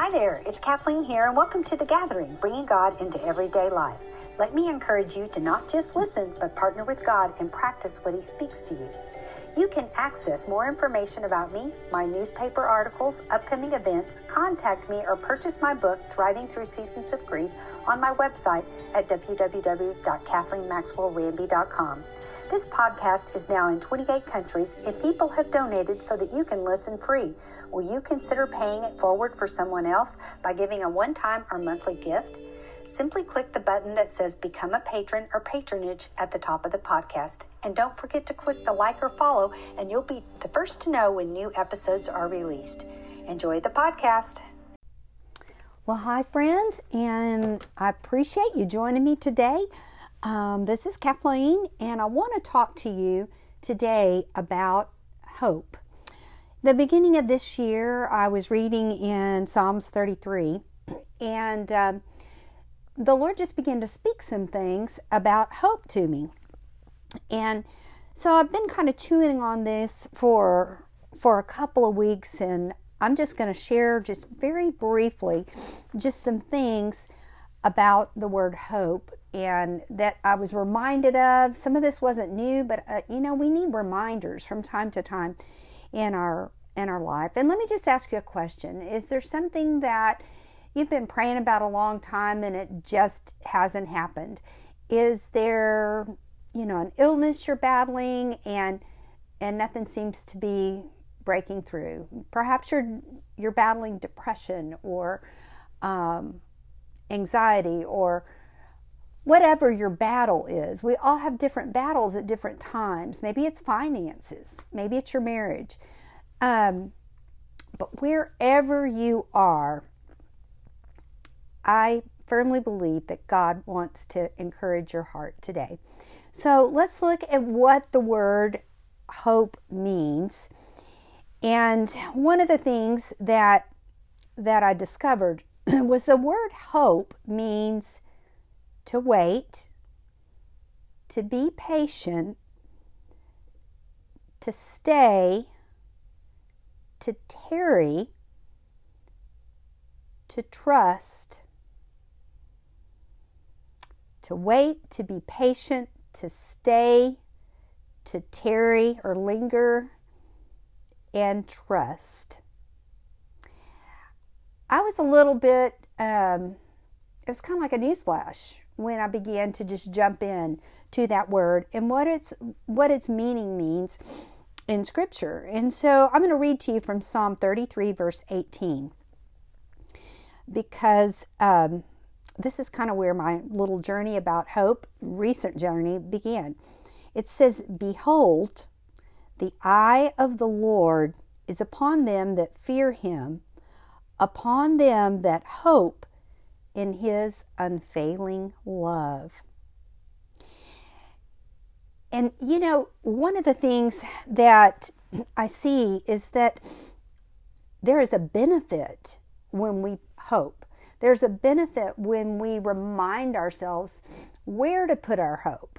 Hi there, it's Kathleen here, and welcome to The Gathering, bringing God into everyday life. Let me encourage you to not just listen, but partner with God and practice what He speaks to you. You can access more information about me, my newspaper articles, upcoming events, contact me, or purchase my book, Thriving Through Seasons of Grief, on my website at www.kathleenmaxwellranby.com. This podcast is now in 28 countries, and people have donated so that you can listen free. Will you consider paying it forward for someone else by giving a one time or monthly gift? Simply click the button that says Become a Patron or Patronage at the top of the podcast. And don't forget to click the like or follow, and you'll be the first to know when new episodes are released. Enjoy the podcast. Well, hi, friends, and I appreciate you joining me today. Um, this is Kathleen, and I want to talk to you today about hope. The beginning of this year, I was reading in Psalms 33, and um, the Lord just began to speak some things about hope to me. And so I've been kind of chewing on this for for a couple of weeks and I'm just going to share just very briefly just some things about the word hope and that I was reminded of. Some of this wasn't new, but uh, you know, we need reminders from time to time in our in our life. And let me just ask you a question. Is there something that you've been praying about a long time and it just hasn't happened? Is there, you know, an illness you're battling and and nothing seems to be breaking through? Perhaps you're you're battling depression or um, anxiety or whatever your battle is. We all have different battles at different times. Maybe it's finances, maybe it's your marriage. Um, but wherever you are, I firmly believe that God wants to encourage your heart today. So let's look at what the word hope means. And one of the things that that I discovered was the word hope means to wait, to be patient, to stay, to tarry, to trust, to wait, to be patient, to stay, to tarry or linger, and trust. I was a little bit, um, it was kind of like a newsflash when I began to just jump in to that word and what its what its meaning means in scripture. And so I'm going to read to you from Psalm 33 verse 18 because um, this is kind of where my little journey about hope, recent journey, began. It says, Behold, the eye of the Lord is upon them that fear him, upon them that hope in his unfailing love. And you know, one of the things that I see is that there is a benefit when we hope. There's a benefit when we remind ourselves where to put our hope.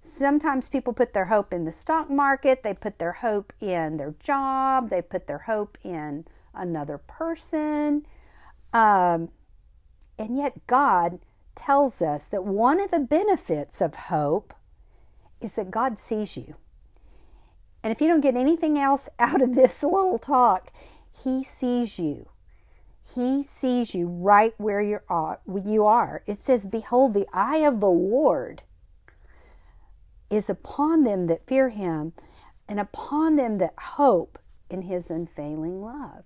Sometimes people put their hope in the stock market, they put their hope in their job, they put their hope in another person. Um, and yet, God tells us that one of the benefits of hope is that God sees you. And if you don't get anything else out of this little talk, He sees you. He sees you right where you are. It says, "Behold, the eye of the Lord is upon them that fear Him, and upon them that hope in His unfailing love."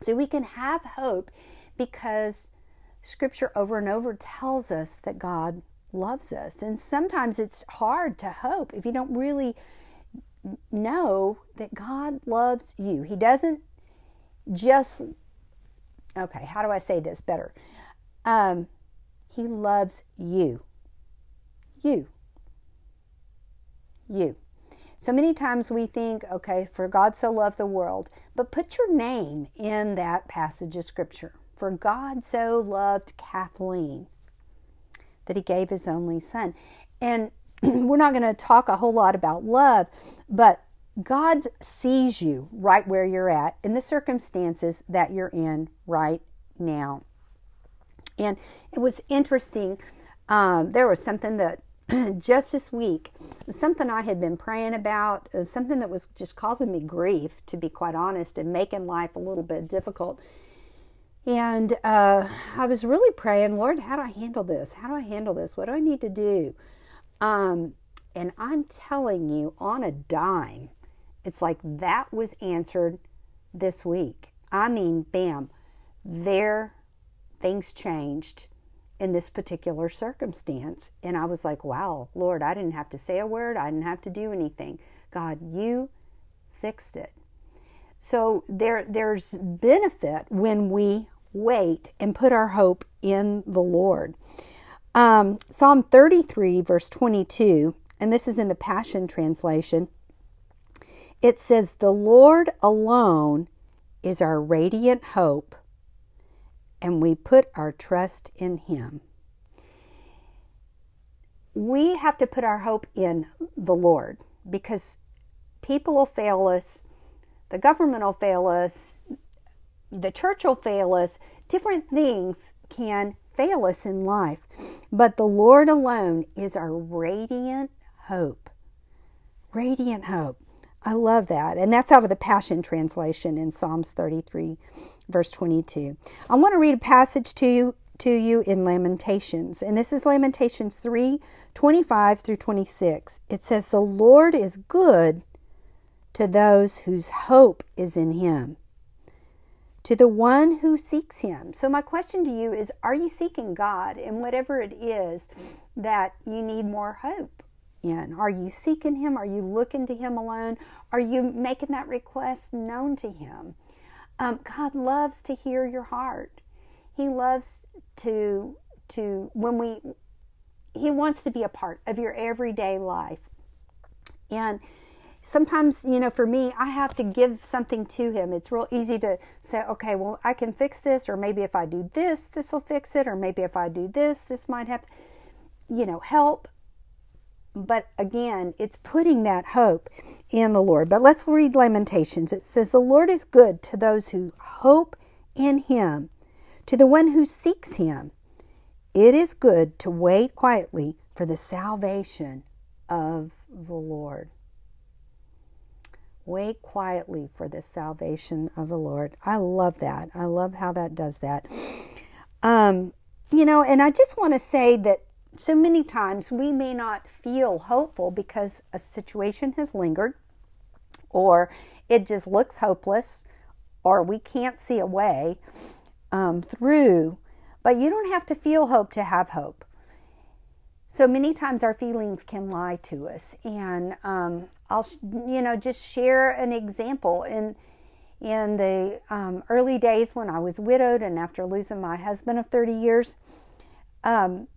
So we can have hope because Scripture over and over tells us that God loves us, and sometimes it's hard to hope if you don't really know that God loves you. He doesn't just okay, how do I say this better? Um, he loves you. You. You. So many times we think, okay, for God so loved the world, but put your name in that passage of Scripture. For God so loved Kathleen that he gave his only son. And we're not going to talk a whole lot about love, but God sees you right where you're at in the circumstances that you're in right now. And it was interesting. Um, there was something that just this week, something I had been praying about, something that was just causing me grief, to be quite honest, and making life a little bit difficult. And uh, I was really praying, Lord, how do I handle this? How do I handle this? What do I need to do? Um, and I'm telling you, on a dime, it's like that was answered this week. I mean, bam, there things changed in this particular circumstance. And I was like, wow, Lord, I didn't have to say a word, I didn't have to do anything. God, you fixed it. So there there's benefit when we wait and put our hope in the Lord. Um, Psalm 33, verse 22, and this is in the Passion Translation. It says, The Lord alone is our radiant hope, and we put our trust in Him. We have to put our hope in the Lord because people will fail us, the government will fail us, the church will fail us, different things can fail us in life. But the Lord alone is our radiant hope. Radiant hope. I love that. And that's out of the Passion Translation in Psalms 33, verse 22. I want to read a passage to you, to you in Lamentations. And this is Lamentations 3 25 through 26. It says, The Lord is good to those whose hope is in him to the one who seeks him. So, my question to you is Are you seeking God in whatever it is that you need more hope in? Are you seeking him? Are you looking to him alone? Are you making that request known to him? Um, God loves to hear your heart. He loves to, to, when we, He wants to be a part of your everyday life. And sometimes, you know, for me, I have to give something to him. It's real easy to say, okay, well, I can fix this, or maybe if I do this, this will fix it, or maybe if I do this, this might have, you know, help. But again, it's putting that hope in the Lord. But let's read Lamentations. It says, The Lord is good to those who hope in him, to the one who seeks him. It is good to wait quietly for the salvation of the Lord. Wait quietly for the salvation of the Lord. I love that. I love how that does that. Um, you know, and I just want to say that so many times we may not feel hopeful because a situation has lingered or it just looks hopeless or we can't see a way um, through. But you don't have to feel hope to have hope. So many times our feelings can lie to us. And um, I'll, you know, just share an example. In, in the um, early days when I was widowed and after losing my husband of 30 years, um,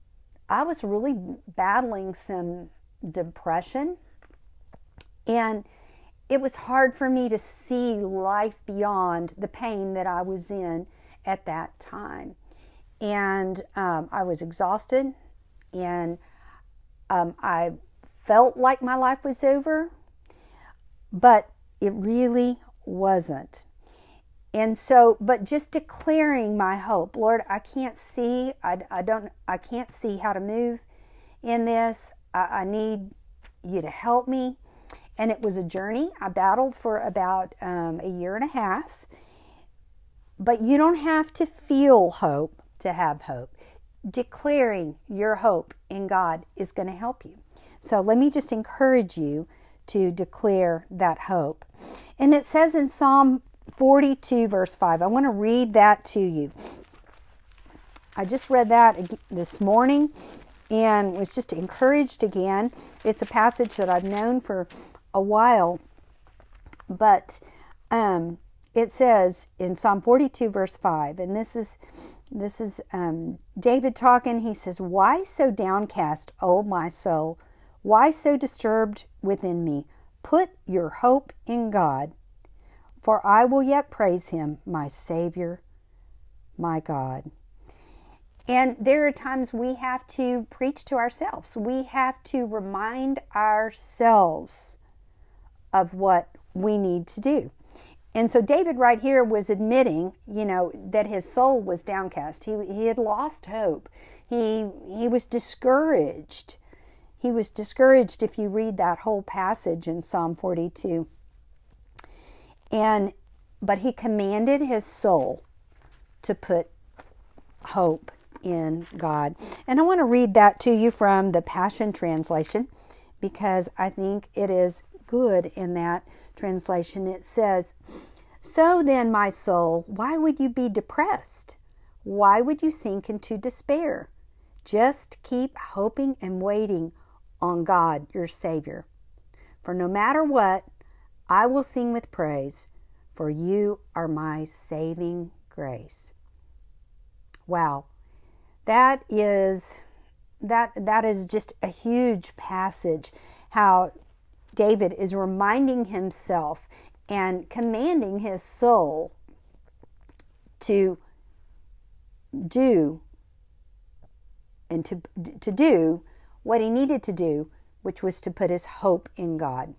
I was really battling some depression. And it was hard for me to see life beyond the pain that I was in at that time. And um, I was exhausted and um, I felt like my life was over, but it really wasn't. And so, but just declaring my hope, Lord, I can't see, I, I don't, I can't see how to move in this. I, I need you to help me. And it was a journey. I battled for about um, a year and a half. But you don't have to feel hope to have hope declaring your hope in God is going to help you. So let me just encourage you to declare that hope. And it says in Psalm 42, verse 5, I want to read that to you. I just read that this morning and was just encouraged again. It's a passage that I've known for a while, but um, it says in Psalm 42, verse 5, and this is this is um, David talking. He says, Why so downcast, O my soul? Why so disturbed within me? Put your hope in God, for I will yet praise him, my Savior, my God. And there are times we have to preach to ourselves. We have to remind ourselves of what we need to do. And so David right here was admitting, you know, that his soul was downcast. He he had lost hope. He he was discouraged. He was discouraged if you read that whole passage in Psalm 42. And but he commanded his soul to put hope in God. And I want to read that to you from the Passion Translation because I think it is good in that translation. It says, So then, my soul, why would you be depressed? Why would you sink into despair? Just keep hoping and waiting on God, your Savior. For no matter what, I will sing with praise, for you are my saving grace. Wow. That is that that is just a huge passage how David is reminding himself and commanding his soul to do and to to do what he needed to do, which was to put his hope in God.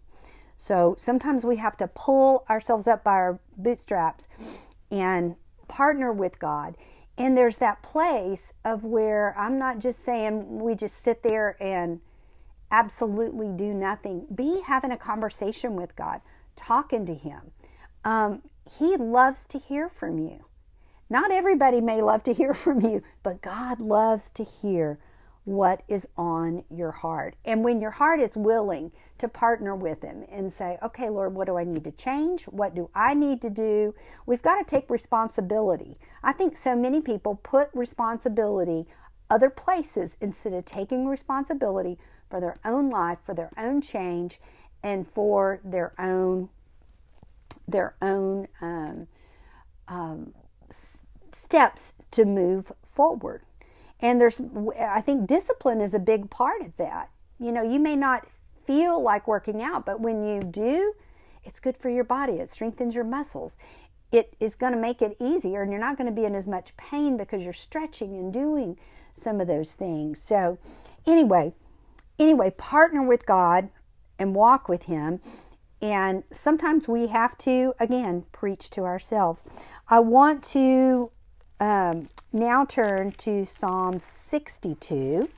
So sometimes we have to pull ourselves up by our bootstraps and partner with God. And there's that place of where I'm not just saying we just sit there and absolutely do nothing. Be having a conversation with God, talking to Him. Um, he loves to hear from you. Not everybody may love to hear from you, but God loves to hear what is on your heart. And when your heart is willing to partner with Him and say, okay, Lord, what do I need to change? What do I need to do? We've got to take responsibility. I think so many people put responsibility other places instead of taking responsibility for their own life, for their own change, and for their own their own um, um, s- steps to move forward. And there's, I think discipline is a big part of that. You know, you may not feel like working out, but when you do, it's good for your body. It strengthens your muscles. It is going to make it easier, and you're not going to be in as much pain because you're stretching and doing some of those things. So, anyway, anyway, partner with God and walk with Him. And sometimes we have to, again, preach to ourselves. I want to um, now turn to Psalm 62.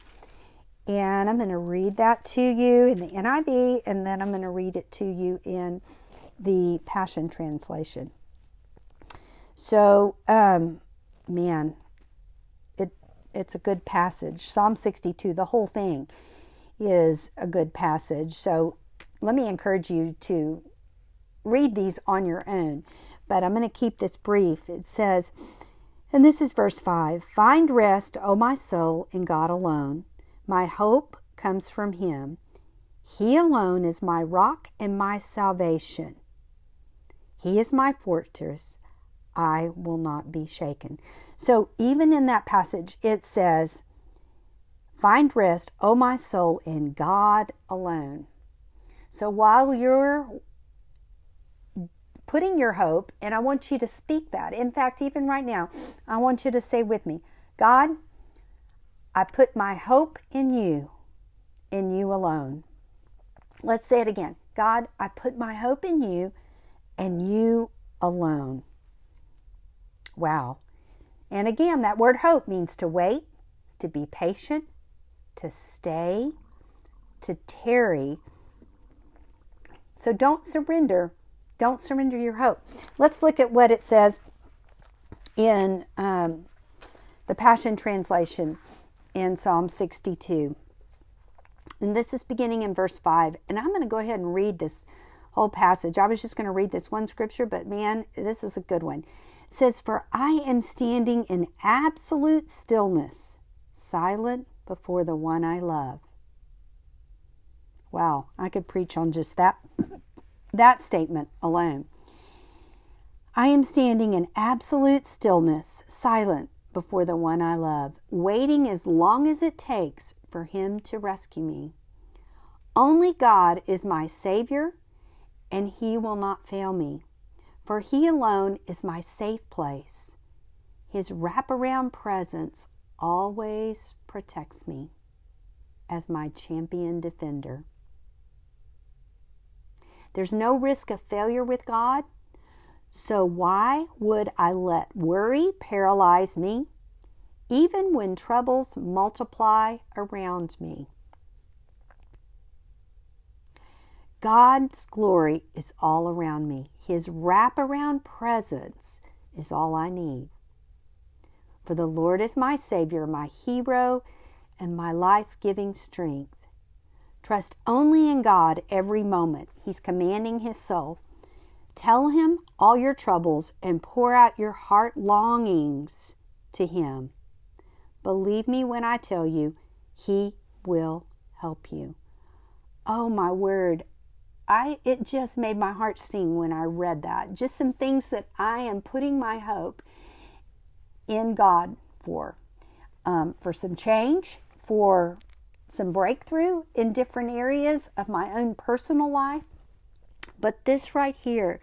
And I'm going to read that to you in the NIV, and then I'm going to read it to you in the Passion Translation. So, um, man, it it's a good passage. Psalm 62, the whole thing is a good passage. So, let me encourage you to read these on your own. But I'm going to keep this brief. It says, and this is verse 5 Find rest, O my soul, in God alone. My hope comes from Him. He alone is my rock and my salvation. He is my fortress. I will not be shaken. So, even in that passage, it says, Find rest, O my soul, in God alone. So, while you're putting your hope, and I want you to speak that. In fact, even right now, I want you to say with me God, I put my hope in you, in you alone. Let's say it again. God, I put my hope in you and you alone. Wow. And again, that word hope means to wait, to be patient, to stay, to tarry. So don't surrender don't surrender your hope. Let's look at what it says in um, the Passion Translation in Psalm 62. And this is beginning in verse 5. And I'm going to go ahead and read this whole passage. I was just going to read this one scripture, but man, this is a good one. It says, For I am standing in absolute stillness, silent before the one I love. Wow, I could preach on just that that statement alone. I am standing in absolute stillness, silent before the one I love, waiting as long as it takes for him to rescue me. Only God is my Savior, and he will not fail me, for he alone is my safe place. His wraparound presence always protects me as my champion defender. There's no risk of failure with God. So, why would I let worry paralyze me, even when troubles multiply around me? God's glory is all around me. His wraparound presence is all I need. For the Lord is my Savior, my hero, and my life giving strength. Trust only in God every moment. He's commanding His soul. Tell Him all your troubles and pour out your heart longings to Him. Believe me when I tell you, He will help you. Oh, my word. I it just made my heart sing when I read that. Just some things that I am putting my hope in God for, um, for some change, for some breakthrough in different areas of my own personal life. But this right here,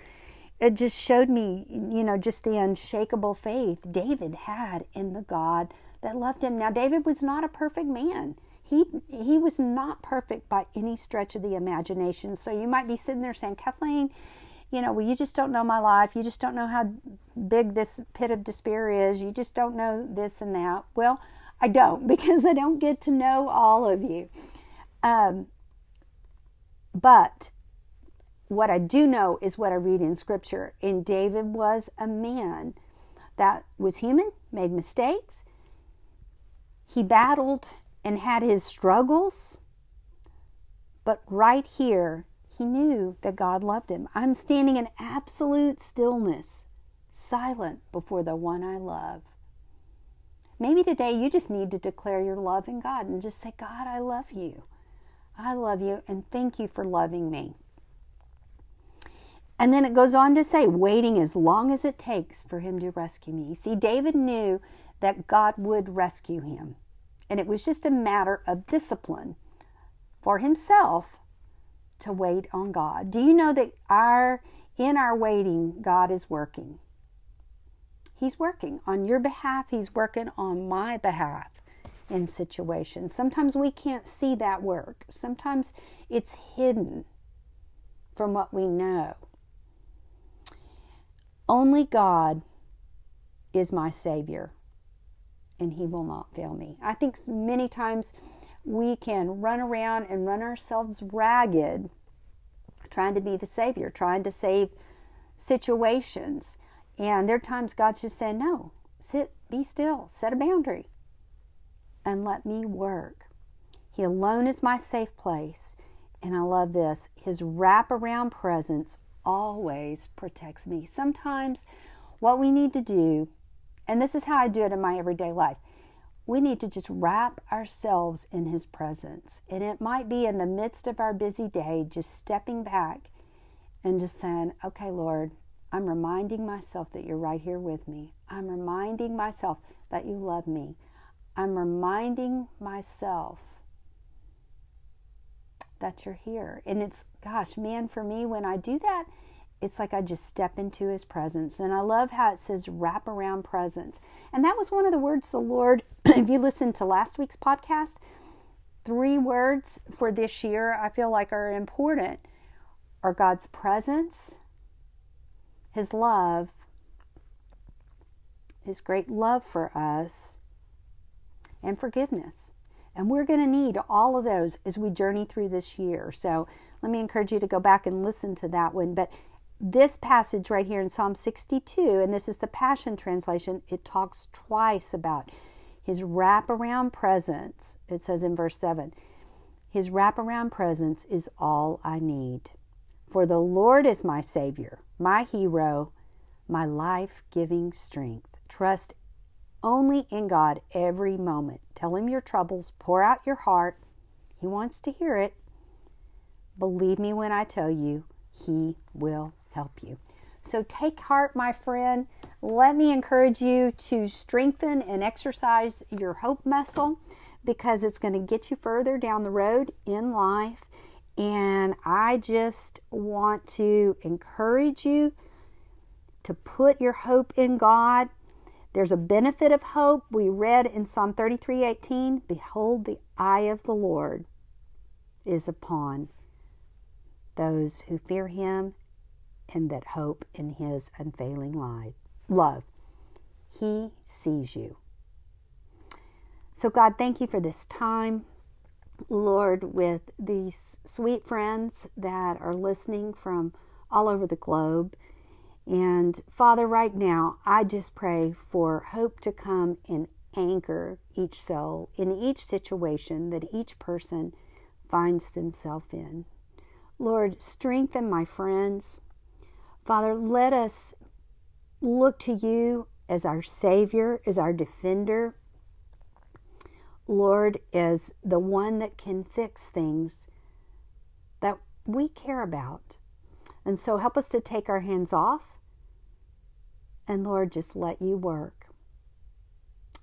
it just showed me, you know, just the unshakable faith David had in the God that loved him. Now, David was not a perfect man. He, he was not perfect by any stretch of the imagination. So you might be sitting there saying, Kathleen, you know, well, you just don't know my life. You just don't know how big this pit of despair is. You just don't know this and that. Well, I don't because I don't get to know all of you. Um, but what I do know is what I read in Scripture. And David was a man that was human, made mistakes. He battled and had his struggles. But right here, he knew that God loved him. I'm standing in absolute stillness, silent before the one I love. Maybe today you just need to declare your love in God and just say, God, I love you. I love you and thank you for loving me. And then it goes on to say, waiting as long as it takes for him to rescue me. See, David knew that God would rescue him. And it was just a matter of discipline for himself to wait on God. Do you know that our in our waiting God is working? He's working on your behalf, he's working on my behalf in situations. Sometimes we can't see that work. Sometimes it's hidden from what we know. Only God is my savior and he will not fail me. I think many times we can run around and run ourselves ragged trying to be the Savior, trying to save situations. And there are times God's just saying, No, sit, be still, set a boundary, and let me work. He alone is my safe place. And I love this His wraparound presence always protects me. Sometimes what we need to do and this is how I do it in my everyday life. We need to just wrap ourselves in His presence. And it might be in the midst of our busy day, just stepping back and just saying, okay, Lord, I'm reminding myself that you're right here with me. I'm reminding myself that you love me. I'm reminding myself that you're here. And it's, gosh, man, for me, when I do that, it's like I just step into his presence. And I love how it says wrap around presence. And that was one of the words the Lord, if you listened to last week's podcast, three words for this year I feel like are important are God's presence, his love, his great love for us, and forgiveness. And we're going to need all of those as we journey through this year. So let me encourage you to go back and listen to that one. But this passage right here in Psalm 62, and this is the Passion Translation, it talks twice about his wraparound presence. It says in verse 7 His wraparound presence is all I need. For the Lord is my Savior, my hero, my life giving strength. Trust only in God every moment. Tell Him your troubles, pour out your heart. He wants to hear it. Believe me when I tell you, He will help you. So take heart, my friend. Let me encourage you to strengthen and exercise your hope muscle because it's going to get you further down the road in life. And I just want to encourage you to put your hope in God. There's a benefit of hope. We read in Psalm 33 18, Behold, the eye of the Lord is upon those who fear him and that hope in his unfailing life, love. He sees you. So, God, thank you for this time. Lord, with these sweet friends that are listening from all over the globe. And Father, right now, I just pray for hope to come and anchor each soul in each situation that each person finds themselves in. Lord, strengthen my friends. Father, let us look to you as our Savior, as our defender. Lord, as the one that can fix things that we care about. And so help us to take our hands off and, Lord, just let you work.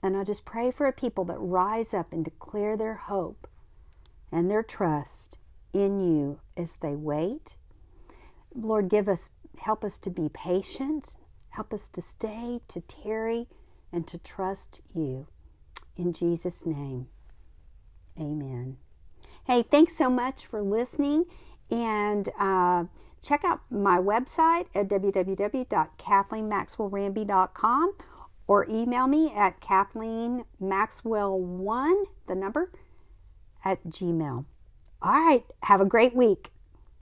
And I just pray for a people that rise up and declare their hope and their trust in you as they wait. Lord, give us, help us to be patient, help us to stay, to tarry, and to trust you. In Jesus' name, amen. Hey, thanks so much for listening. And uh, check out my website at www.kathleenmaxwellranby.com or email me at kathleenmaxwell1, the number, at gmail. All right, have a great week.